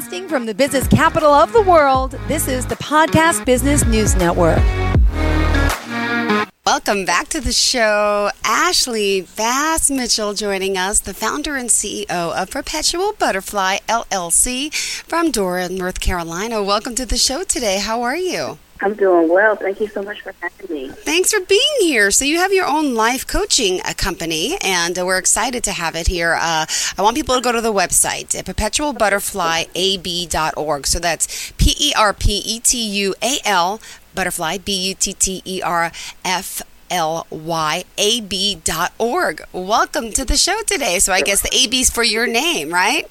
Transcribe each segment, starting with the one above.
Broadcasting from the business capital of the world, this is the Podcast Business News Network. Welcome back to the show. Ashley Bass Mitchell joining us, the founder and CEO of Perpetual Butterfly LLC from Durham, North Carolina. Welcome to the show today. How are you? I'm doing well. Thank you so much for having me. Thanks for being here. So, you have your own life coaching uh, company, and uh, we're excited to have it here. Uh, I want people to go to the website at perpetualbutterflyab.org. So, that's P E R P E T U A L, butterfly, B U T T E R F L Y A B dot org. Welcome to the show today. So, I guess the AB is for your name, right?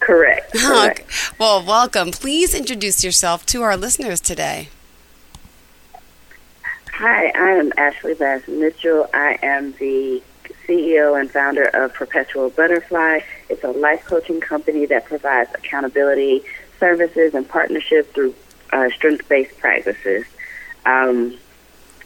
Correct. correct. Well, welcome. Please introduce yourself to our listeners today. Hi, I am Ashley Bass Mitchell. I am the CEO and founder of Perpetual Butterfly. It's a life coaching company that provides accountability services and partnership through uh, strength based practices. Um,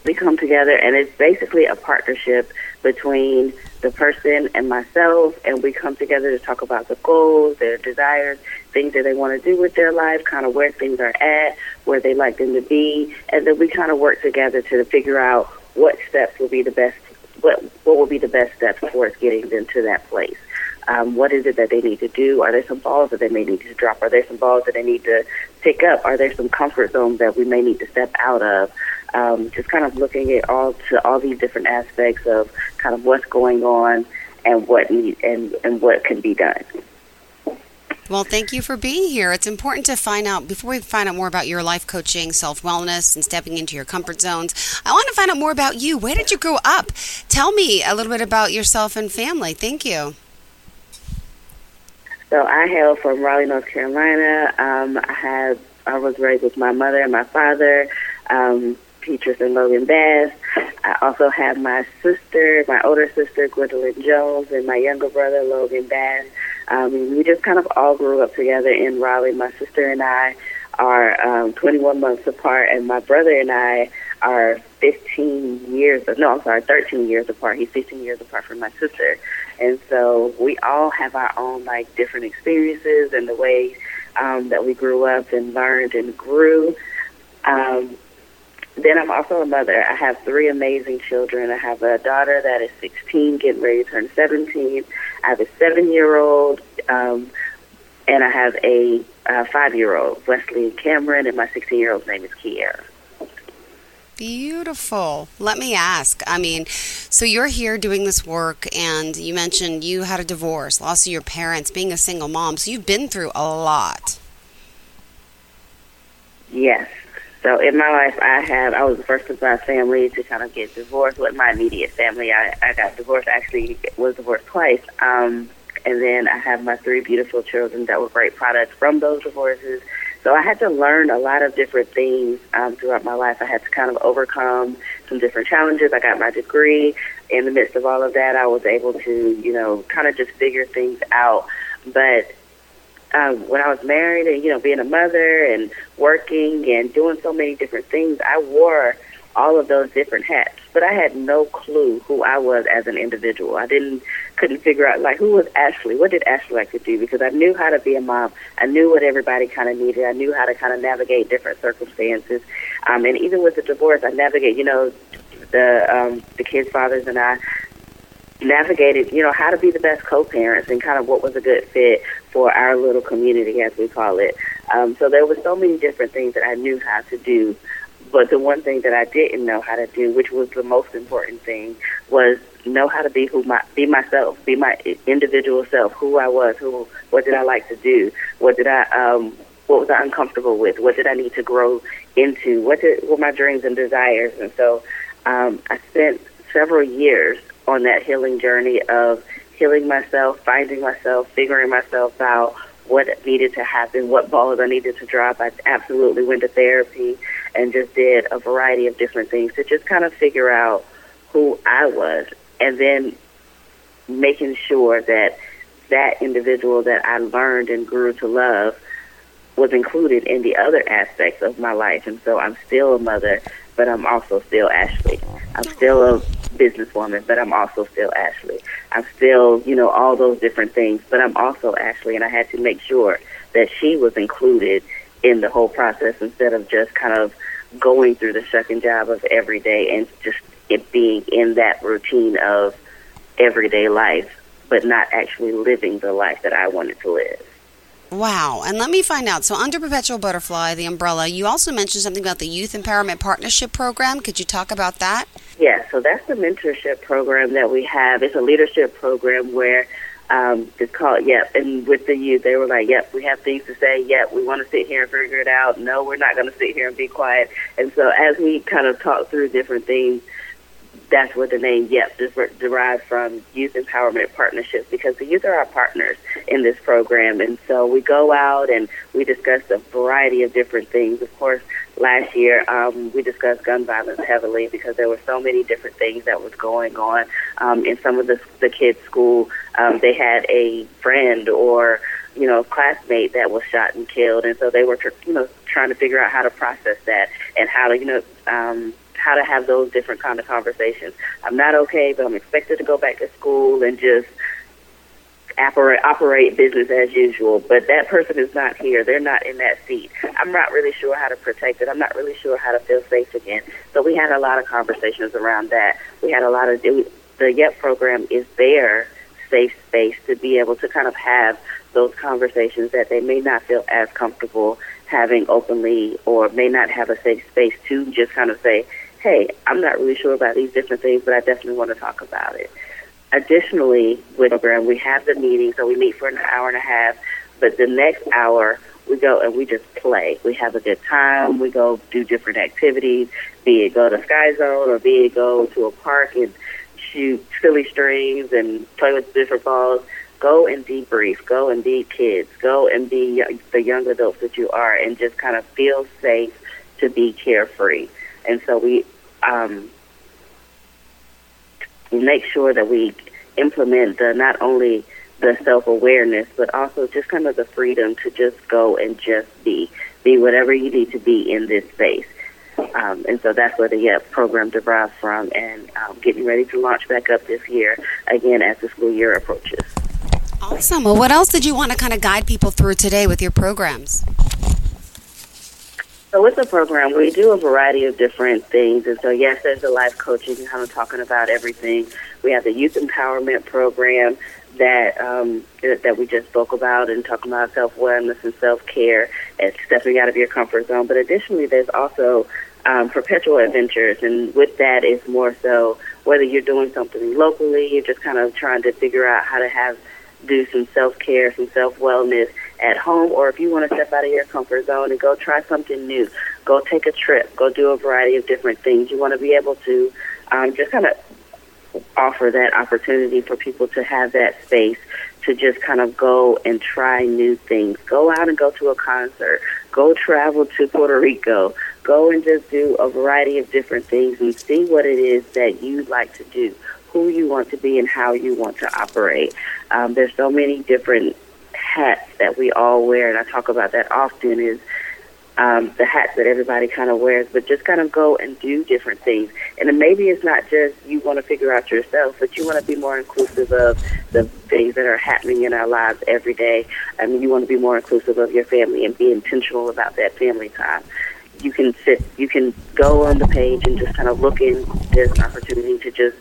we come together, and it's basically a partnership between the person and myself, and we come together to talk about the goals, their desires, things that they want to do with their life, kind of where things are at, where they like them to be, and then we kind of work together to figure out what steps will be the best, what what will be the best steps towards getting them to that place. Um, what is it that they need to do? Are there some balls that they may need to drop? Are there some balls that they need to pick up? Are there some comfort zones that we may need to step out of? um, just kind of looking at all to all these different aspects of kind of what's going on and what need and and what can be done. Well, thank you for being here. It's important to find out, before we find out more about your life coaching, self wellness, and stepping into your comfort zones, I want to find out more about you. Where did you grow up? Tell me a little bit about yourself and family. Thank you. So, I hail from Raleigh, North Carolina. Um, I have I was raised with my mother and my father. Um, Petrus and Logan Bass. I also have my sister, my older sister, Gwendolyn Jones, and my younger brother, Logan Bass. Um, we just kind of all grew up together in Raleigh. My sister and I are um, 21 months apart, and my brother and I are 15 years, no, I'm sorry, 13 years apart. He's 15 years apart from my sister. And so we all have our own, like, different experiences and the way um, that we grew up and learned and grew. Um, then I'm also a mother. I have three amazing children. I have a daughter that is 16, getting ready to turn 17. I have a seven-year-old, um, and I have a uh, five-year-old, Wesley Cameron, and my 16-year-old's name is Kiera. Beautiful. Let me ask. I mean, so you're here doing this work, and you mentioned you had a divorce, loss of your parents, being a single mom. So you've been through a lot. Yes. So in my life, I have I was the first of my family to kind of get divorced. With my immediate family, I, I got divorced. Actually, was divorced twice. Um, and then I have my three beautiful children that were great products from those divorces. So I had to learn a lot of different things um, throughout my life. I had to kind of overcome some different challenges. I got my degree. In the midst of all of that, I was able to, you know, kind of just figure things out. But um, when I was married and you know being a mother and working and doing so many different things, I wore all of those different hats. But I had no clue who I was as an individual. I didn't couldn't figure out like who was Ashley. What did Ashley like to do? Because I knew how to be a mom. I knew what everybody kind of needed. I knew how to kind of navigate different circumstances. Um, and even with the divorce, I navigate. You know, the um, the kids' fathers and I navigated, you know, how to be the best co-parents and kind of what was a good fit for our little community, as we call it. Um, so there were so many different things that I knew how to do. But the one thing that I didn't know how to do, which was the most important thing, was know how to be who my be myself, be my individual self, who I was, who what did I like to do, what did I um what was I uncomfortable with, what did I need to grow into, what did were my dreams and desires, and so um, I spent several years on that healing journey of healing myself, finding myself, figuring myself out, what needed to happen, what balls I needed to drop. I absolutely went to therapy and just did a variety of different things to just kind of figure out who I was and then making sure that that individual that I learned and grew to love was included in the other aspects of my life. And so I'm still a mother, but I'm also still Ashley. I'm still a businesswoman, but I'm also still Ashley. I'm still, you know, all those different things, but I'm also Ashley, and I had to make sure that she was included in the whole process instead of just kind of going through the second job of every day and just it being in that routine of everyday life, but not actually living the life that I wanted to live. Wow. And let me find out. So, under Perpetual Butterfly, the umbrella, you also mentioned something about the Youth Empowerment Partnership Program. Could you talk about that? Yeah, so that's the mentorship program that we have. It's a leadership program where um, it's called Yep. And with the youth, they were like, Yep, we have things to say. Yep, we want to sit here and figure it out. No, we're not going to sit here and be quiet. And so as we kind of talk through different things, that's where the name YEP derived from Youth Empowerment Partnership because the youth are our partners in this program. And so we go out and we discuss a variety of different things. Of course, last year um, we discussed gun violence heavily because there were so many different things that was going on um, in some of the, the kids' school. Um, they had a friend or you know, classmate that was shot and killed, and so they were, tr- you know, trying to figure out how to process that and how to, you know, um, how to have those different kind of conversations. I'm not okay, but I'm expected to go back to school and just operate, operate business as usual. But that person is not here. They're not in that seat. I'm not really sure how to protect it. I'm not really sure how to feel safe again. So we had a lot of conversations around that. We had a lot of the YEP program is their safe space to be able to kind of have those conversations that they may not feel as comfortable having openly or may not have a safe space to just kind of say, hey, I'm not really sure about these different things, but I definitely want to talk about it. Additionally, with the program, we have the meeting, so we meet for an hour and a half, but the next hour, we go and we just play. We have a good time. We go do different activities, be it go to Sky Zone or be it go to a park and shoot silly strings and play with different balls. Go and debrief. Go and be kids. Go and be the young adults that you are and just kind of feel safe to be carefree. And so we um, make sure that we implement the not only the self awareness, but also just kind of the freedom to just go and just be, be whatever you need to be in this space. Um, and so that's where the program derives from, and um, getting ready to launch back up this year again as the school year approaches. Awesome. Well, what else did you want to kind of guide people through today with your programs? So with the program, we do a variety of different things. And so, yes, there's the life coaching, kind of talking about everything. We have the youth empowerment program that um, that we just spoke about and talking about self wellness and self care and stepping out of your comfort zone. But additionally, there's also um, perpetual adventures, and with that is more so whether you're doing something locally, you're just kind of trying to figure out how to have do some self care, some self wellness at home, or if you want to step out of your comfort zone and go try something new, go take a trip, go do a variety of different things. You want to be able to um, just kind of offer that opportunity for people to have that space to just kind of go and try new things. Go out and go to a concert. Go travel to Puerto Rico. Go and just do a variety of different things and see what it is that you like to do, who you want to be, and how you want to operate. Um, there's so many different hats that we all wear, and I talk about that often, is um, the hats that everybody kind of wears, but just kind of go and do different things. And maybe it's not just you want to figure out yourself, but you want to be more inclusive of the things that are happening in our lives every day. I mean, you want to be more inclusive of your family and be intentional about that family time. You can sit, you can go on the page and just kind of look in. There's an opportunity to just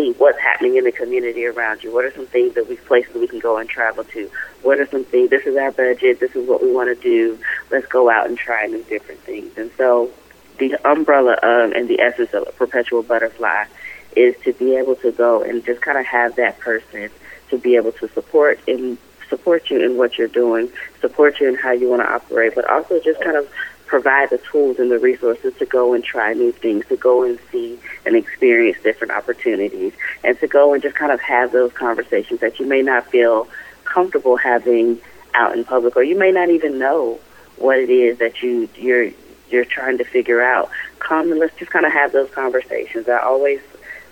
see what's happening in the community around you. What are some things that we places we can go and travel to? What are some things? This is our budget. This is what we want to do. Let's go out and try new different things. And so, the umbrella of and the essence of a perpetual butterfly is to be able to go and just kind of have that person to be able to support and support you in what you're doing, support you in how you want to operate, but also just kind of provide the tools and the resources to go and try new things, to go and see and experience different opportunities, and to go and just kind of have those conversations that you may not feel comfortable having out in public, or you may not even know what it is that you you're you're trying to figure out. Come and let's just kind of have those conversations. I always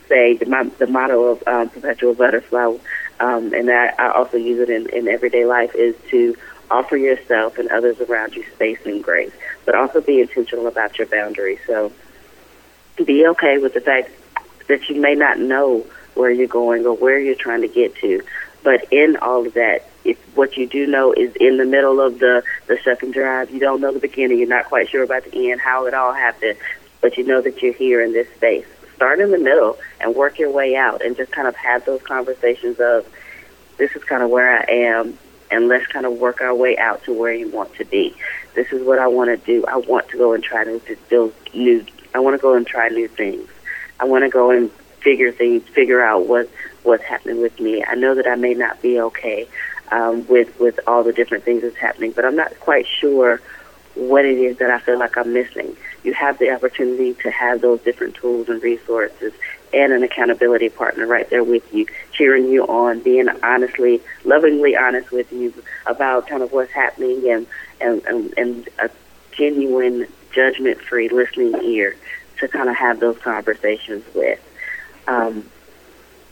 say the, my, the motto of um, Perpetual Butterfly, um, and I, I also use it in, in everyday life, is to offer yourself and others around you space and grace, but also be intentional about your boundaries. So be okay with the fact that you may not know where you're going or where you're trying to get to. But in all of that, if what you do know is in the middle of the the second drive, you don't know the beginning, you're not quite sure about the end, how it all happened, but you know that you're here in this space. Start in the middle and work your way out, and just kind of have those conversations of, this is kind of where I am, and let's kind of work our way out to where you want to be. This is what I want to do. I want to go and try to build new. I want to go and try new things. I want to go and figure things, figure out what what's happening with me. I know that I may not be okay um, with with all the different things that's happening, but I'm not quite sure what it is that I feel like I'm missing. You have the opportunity to have those different tools and resources and an accountability partner right there with you, cheering you on, being honestly, lovingly honest with you about kind of what's happening and, and, and, and a genuine, judgment free listening ear to kind of have those conversations with. Um,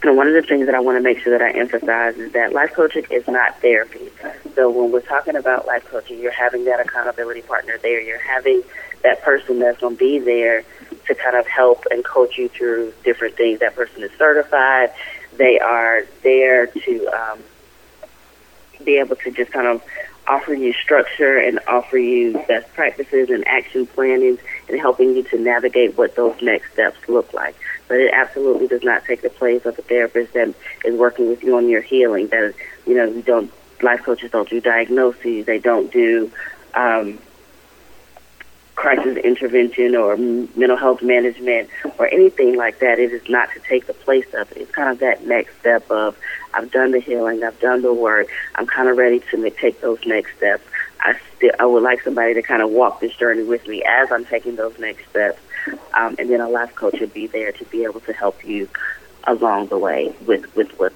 and one of the things that I want to make sure that I emphasize is that life coaching is not therapy. So when we're talking about life coaching, you're having that accountability partner there. You're having that person that's going to be there to kind of help and coach you through different things. That person is certified. They are there to um, be able to just kind of offer you structure and offer you best practices and action planning and helping you to navigate what those next steps look like. But it absolutely does not take the place of a therapist that is working with you on your healing. That you know, you don't life coaches don't do diagnoses. They don't do um, crisis intervention or mental health management or anything like that. It is not to take the place of it. It's kind of that next step of I've done the healing, I've done the work, I'm kind of ready to take those next steps. I still I would like somebody to kind of walk this journey with me as I'm taking those next steps, um, and then a life coach would be there to be able to help you along the way with with what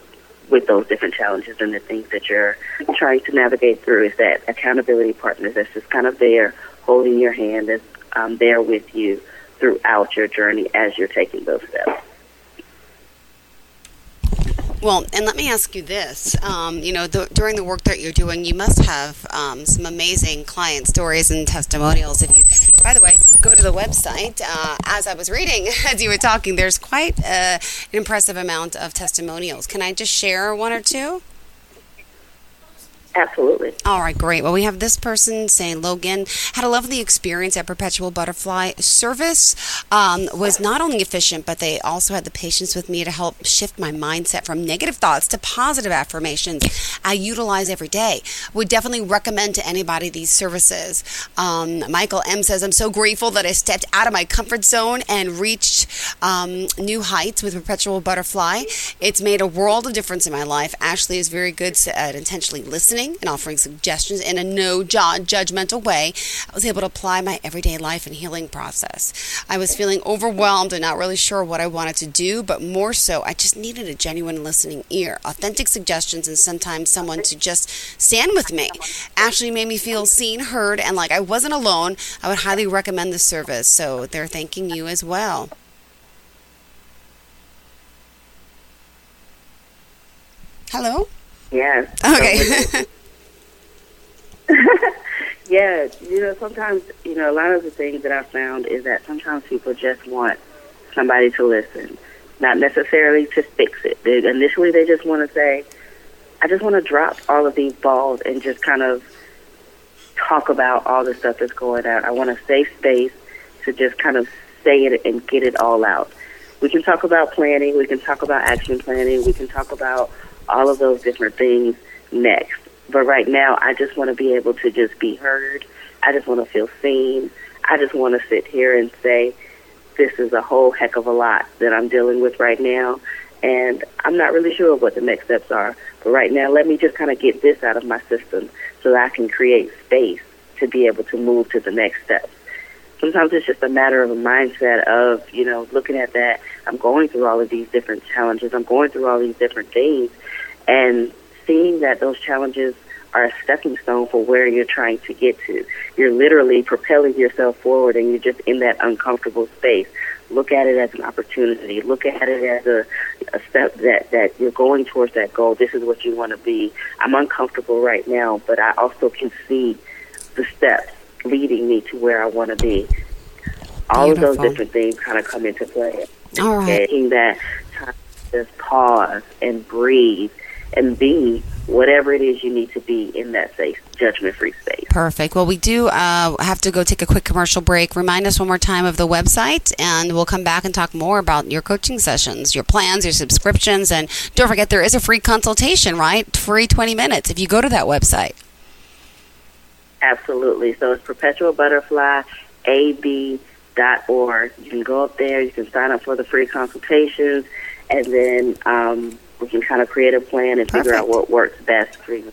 with those different challenges and the things that you're trying to navigate through is that accountability partner that's just kind of there holding your hand that's um, there with you throughout your journey as you're taking those steps. Well, and let me ask you this. Um, you know, during the work that you're doing, you must have um, some amazing client stories and testimonials. If you, by the way, go to the website. Uh, as I was reading, as you were talking, there's quite a, an impressive amount of testimonials. Can I just share one or two? Absolutely. All right, great. Well, we have this person saying Logan had a lovely experience at Perpetual Butterfly. Service um, was not only efficient, but they also had the patience with me to help shift my mindset from negative thoughts to positive affirmations I utilize every day. Would definitely recommend to anybody these services. Um, Michael M says, I'm so grateful that I stepped out of my comfort zone and reached um, new heights with Perpetual Butterfly. It's made a world of difference in my life. Ashley is very good at intentionally listening listening and offering suggestions in a no judgmental way, I was able to apply my everyday life and healing process. I was feeling overwhelmed and not really sure what I wanted to do, but more so, I just needed a genuine listening ear, authentic suggestions, and sometimes someone to just stand with me. Ashley made me feel seen, heard, and like I wasn't alone. I would highly recommend the service. So they're thanking you as well. Hello? Yes. Okay. yeah, you know, sometimes, you know, a lot of the things that I found is that sometimes people just want somebody to listen, not necessarily to fix it. They, initially, they just want to say, I just want to drop all of these balls and just kind of talk about all the stuff that's going on. I want a safe space to just kind of say it and get it all out. We can talk about planning, we can talk about action planning, we can talk about all of those different things next. But right now, I just want to be able to just be heard. I just want to feel seen. I just want to sit here and say, this is a whole heck of a lot that I'm dealing with right now. And I'm not really sure what the next steps are. But right now, let me just kind of get this out of my system so that I can create space to be able to move to the next steps. Sometimes it's just a matter of a mindset of, you know, looking at that. I'm going through all of these different challenges. I'm going through all these different things and seeing that those challenges are a stepping stone for where you're trying to get to. You're literally propelling yourself forward and you're just in that uncomfortable space. Look at it as an opportunity. Look at it as a, a step that, that you're going towards that goal. This is what you want to be. I'm uncomfortable right now, but I also can see the steps leading me to where I want to be. All Beautiful. of those different things kind of come into play. All right. Taking that time to just pause and breathe and be whatever it is you need to be in that safe, judgment free space. Perfect. Well, we do uh, have to go take a quick commercial break. Remind us one more time of the website, and we'll come back and talk more about your coaching sessions, your plans, your subscriptions. And don't forget, there is a free consultation, right? Free 20 minutes if you go to that website. Absolutely. So it's Perpetual Butterfly AB.org. You can go up there, you can sign up for the free consultations, and then um, we can kind of create a plan and figure out what works best for you.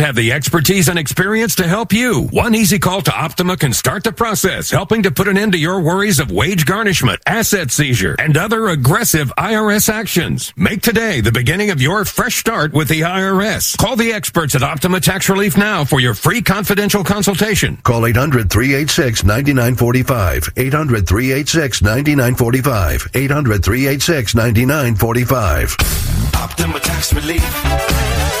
have the expertise and experience to help you. One easy call to Optima can start the process, helping to put an end to your worries of wage garnishment, asset seizure, and other aggressive IRS actions. Make today the beginning of your fresh start with the IRS. Call the experts at Optima Tax Relief now for your free confidential consultation. Call 800 386 9945. 800 386 9945. 800 386 9945. Optima Tax Relief.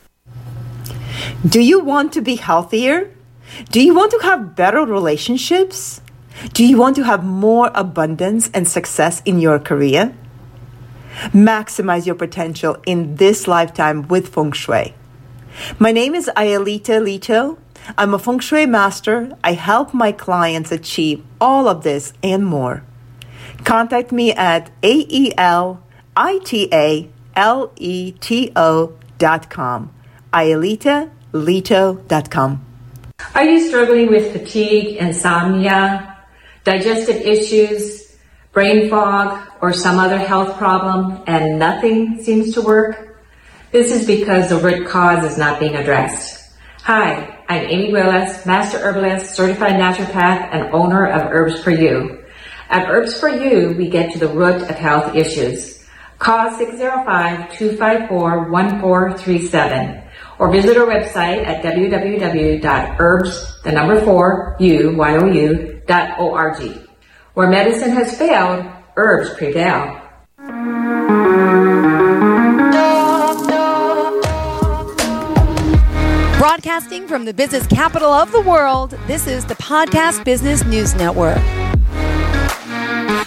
Do you want to be healthier? Do you want to have better relationships? Do you want to have more abundance and success in your career? Maximize your potential in this lifetime with Feng Shui. My name is Aelita Leto. I'm a Feng Shui master. I help my clients achieve all of this and more. Contact me at E A-E-L-I-T-A-L-E-T-O dot com. AelitaLeto.com. Are you struggling with fatigue, insomnia, digestive issues, brain fog, or some other health problem and nothing seems to work? This is because the root cause is not being addressed. Hi, I'm Amy Willis, Master Herbalist, Certified Naturopath, and owner of Herbs for You. At Herbs for You, we get to the root of health issues. Call 605-254-1437 or visit our website at www.herbs, the number four, U, Y-O-U, dot O-R-G. Where medicine has failed, herbs prevail. Broadcasting from the business capital of the world, this is the Podcast Business News Network.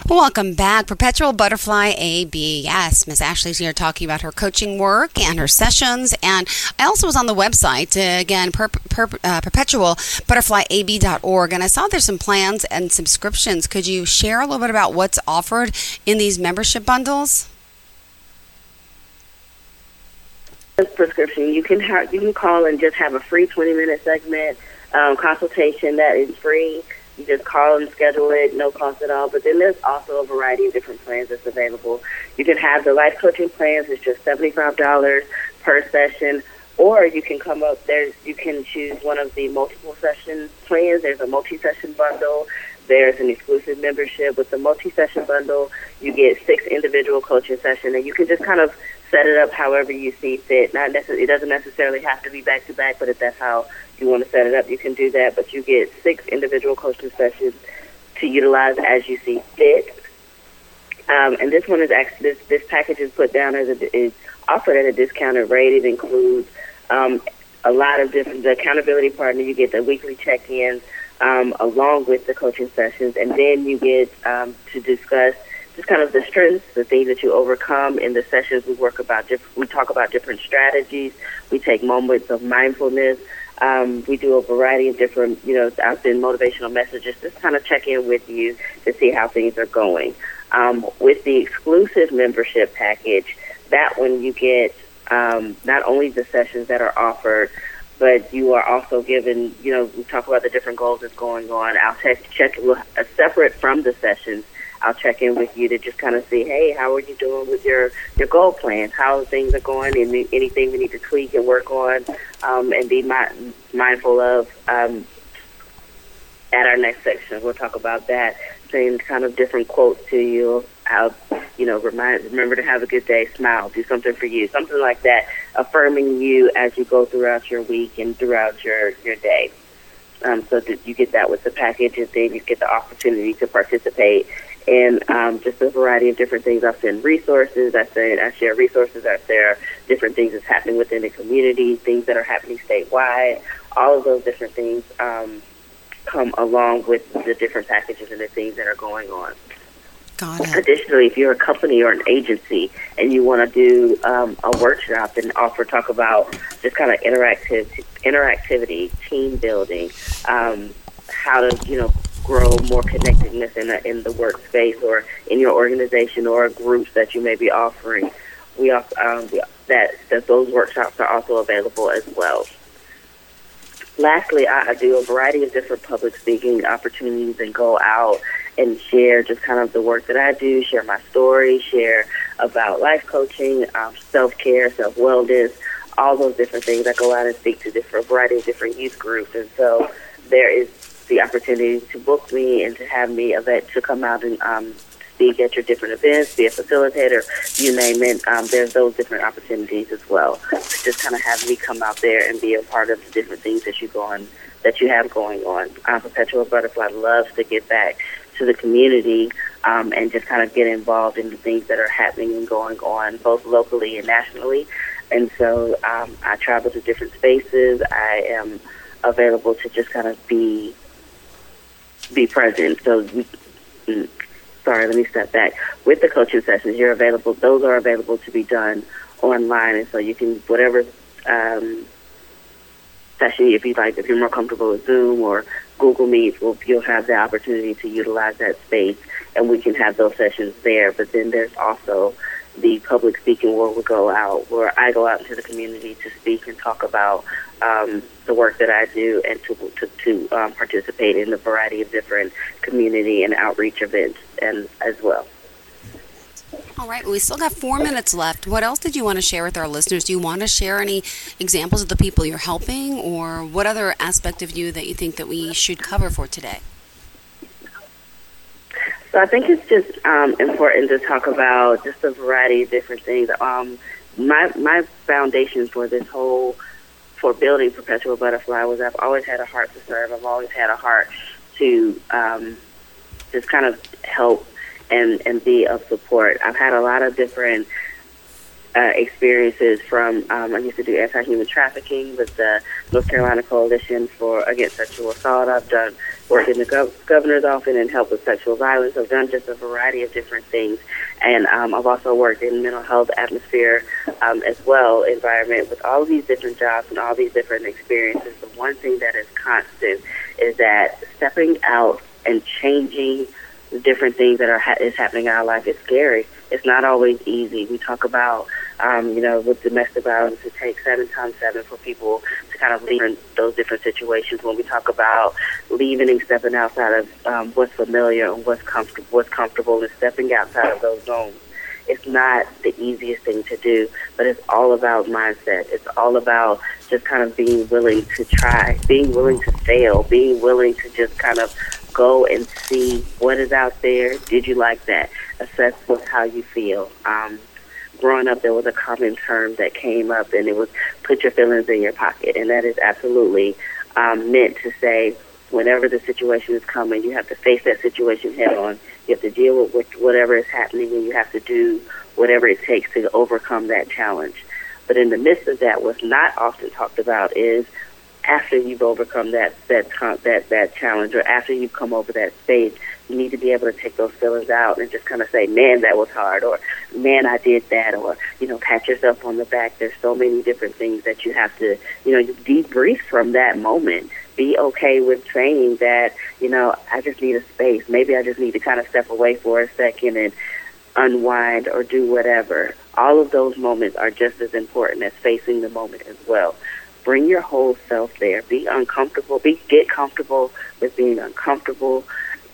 Welcome back, Perpetual Butterfly AB. Yes, Miss Ashley's here talking about her coaching work and her sessions. And I also was on the website, uh, again, per, per, uh, perpetualbutterflyab.org, and I saw there's some plans and subscriptions. Could you share a little bit about what's offered in these membership bundles? prescription. You can have, you can call and just have a free 20 minute segment um, consultation that is free. Just call and schedule it, no cost at all. But then there's also a variety of different plans that's available. You can have the life coaching plans. It's just $75 per session. Or you can come up there. You can choose one of the multiple session plans. There's a multi-session bundle. There's an exclusive membership with the multi-session bundle. You get six individual coaching sessions, and you can just kind of set it up however you see fit. Not necessarily, it doesn't necessarily have to be back to back, but if that's how you want to set it up, you can do that. But you get six individual coaching sessions to utilize as you see fit. Um, and this one is actually this this package is put down as a is offered at a discounted rate. It includes um, a lot of different the accountability partner. You get the weekly check-ins um, along with the coaching sessions, and then you get um, to discuss just kind of the strengths, the things that you overcome in the sessions. We work about diff- we talk about different strategies. We take moments of mindfulness. Um, we do a variety of different, you know, out there motivational messages. Just kind of check in with you to see how things are going. Um, with the exclusive membership package, that one you get um, not only the sessions that are offered, but you are also given, you know, we talk about the different goals that's going on. I'll check, check uh, separate from the sessions. I'll check in with you to just kind of see, hey, how are you doing with your your goal plans? How things are going? and anything we need to tweak and work on, um, and be mi- mindful of. Um, at our next section, we'll talk about that, Send kind of different quotes to you. How you know, remind remember to have a good day, smile, do something for you, something like that, affirming you as you go throughout your week and throughout your your day. Um, so that you get that with the package, and then you get the opportunity to participate in um, just a variety of different things. I send resources. I send I share resources. I share different things that's happening within the community, things that are happening statewide. All of those different things um, come along with the different packages and the things that are going on. Got it. Additionally, if you're a company or an agency and you want to do um, a workshop and offer talk about just kind of interactive interactivity, team building, um, how to you know grow more connectedness in the, in the workspace or in your organization or groups that you may be offering, we also, um, that that those workshops are also available as well. Lastly, I, I do a variety of different public speaking opportunities and go out and share just kind of the work that I do, share my story, share about life coaching, um, self care, self wellness, all those different things. I go out and speak to different variety of different youth groups, and so there is the opportunity to book me and to have me event to come out and um, speak at your different events, be a facilitator, you name it. Um, there's those different opportunities as well. Just kind of have me come out there and be a part of the different things that you go on that you have going on. Um, Perpetual Butterfly loves to get back to the community um, and just kind of get involved in the things that are happening and going on both locally and nationally. And so um, I travel to different spaces. I am available to just kind of be be present. So, we, mm, sorry, let me step back. With the coaching sessions, you're available. Those are available to be done online, and so you can whatever um, session if you like. If you're more comfortable with Zoom or Google Meet, well, you'll have the opportunity to utilize that space, and we can have those sessions there. But then there's also the public speaking world we go out, where I go out into the community to speak and talk about um, the work that I do and to to, to um, participate in a variety of different community and outreach events and as well. All right, well, we still got four minutes left. What else did you want to share with our listeners? Do you want to share any examples of the people you're helping, or what other aspect of you that you think that we should cover for today? So I think it's just um, important to talk about just a variety of different things. Um, my my foundation for this whole for building Perpetual Butterfly was I've always had a heart to serve. I've always had a heart to um, just kind of help and and be of support. I've had a lot of different uh, experiences from um, I used to do anti-human trafficking with the North Carolina Coalition for Against Sexual Assault. I've done work in the gov- governor's office and help with sexual violence. I've done just a variety of different things, and um, I've also worked in mental health atmosphere um, as well environment with all these different jobs and all these different experiences. The one thing that is constant is that stepping out and changing different things that are ha- is happening in our life is scary. It's not always easy. We talk about, um, you know, with domestic violence, it takes seven times seven for people to kind of leave those different situations. When we talk about leaving and stepping outside of um, what's familiar and what's comfortable, what's comfortable, and stepping outside of those zones, it's not the easiest thing to do. But it's all about mindset. It's all about just kind of being willing to try, being willing to fail, being willing to just kind of go and see what is out there. Did you like that? Assess what how you feel. Um, growing up, there was a common term that came up, and it was "put your feelings in your pocket," and that is absolutely um, meant to say whenever the situation is coming, you have to face that situation head on. You have to deal with whatever is happening, and you have to do whatever it takes to overcome that challenge. But in the midst of that, what's not often talked about is after you've overcome that that that that challenge, or after you've come over that stage, need to be able to take those feelings out and just kind of say, man, that was hard, or man, I did that, or, you know, pat yourself on the back. There's so many different things that you have to, you know, debrief from that moment. Be okay with saying that, you know, I just need a space. Maybe I just need to kind of step away for a second and unwind or do whatever. All of those moments are just as important as facing the moment as well. Bring your whole self there. Be uncomfortable. Be get comfortable with being uncomfortable.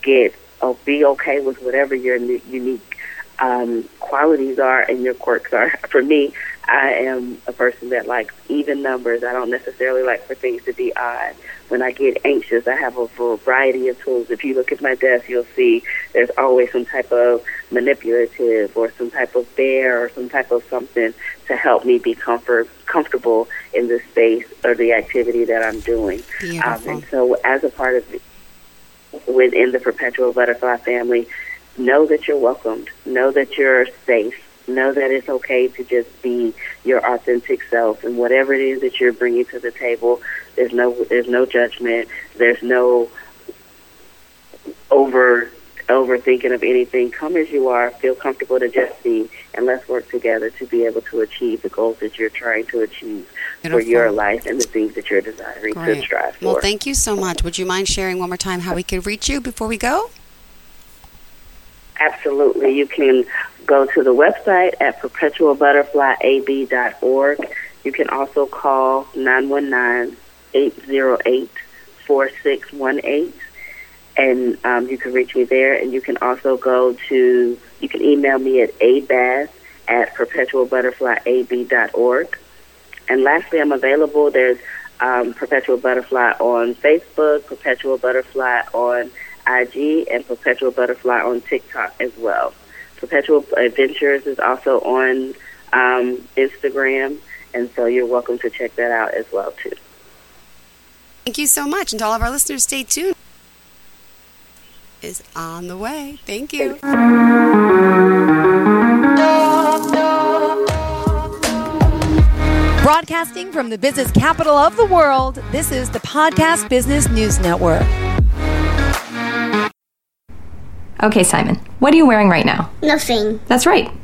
Get oh, be okay with whatever your unique um, qualities are and your quirks are. For me, I am a person that likes even numbers. I don't necessarily like for things to be odd. When I get anxious, I have a variety of tools. If you look at my desk, you'll see there's always some type of manipulative or some type of bear or some type of something to help me be comfort comfortable in the space or the activity that I'm doing. Um, and so, as a part of within the perpetual butterfly family, know that you're welcomed. Know that you're safe know that it's okay to just be your authentic self and whatever it is that you're bringing to the table there's no there's no judgment there's no over overthinking of anything come as you are feel comfortable to just be and let's work together to be able to achieve the goals that you're trying to achieve Beautiful. for your life and the things that you're desiring Great. to strive for well thank you so much would you mind sharing one more time how we could reach you before we go Absolutely. You can go to the website at perpetualbutterflyab.org. You can also call 919-808-4618 and um, you can reach me there. And you can also go to, you can email me at abass at perpetualbutterflyab.org. And lastly, I'm available. There's um, Perpetual Butterfly on Facebook, Perpetual Butterfly on IG, and Perpetual Butterfly on TikTok as well. Perpetual Adventures is also on um, Instagram, and so you're welcome to check that out as well too. Thank you so much, and to all of our listeners, stay tuned. Is on the way. Thank you. Broadcasting from the business capital of the world, this is the Podcast Business News Network. Okay, Simon, what are you wearing right now? Nothing. That's right.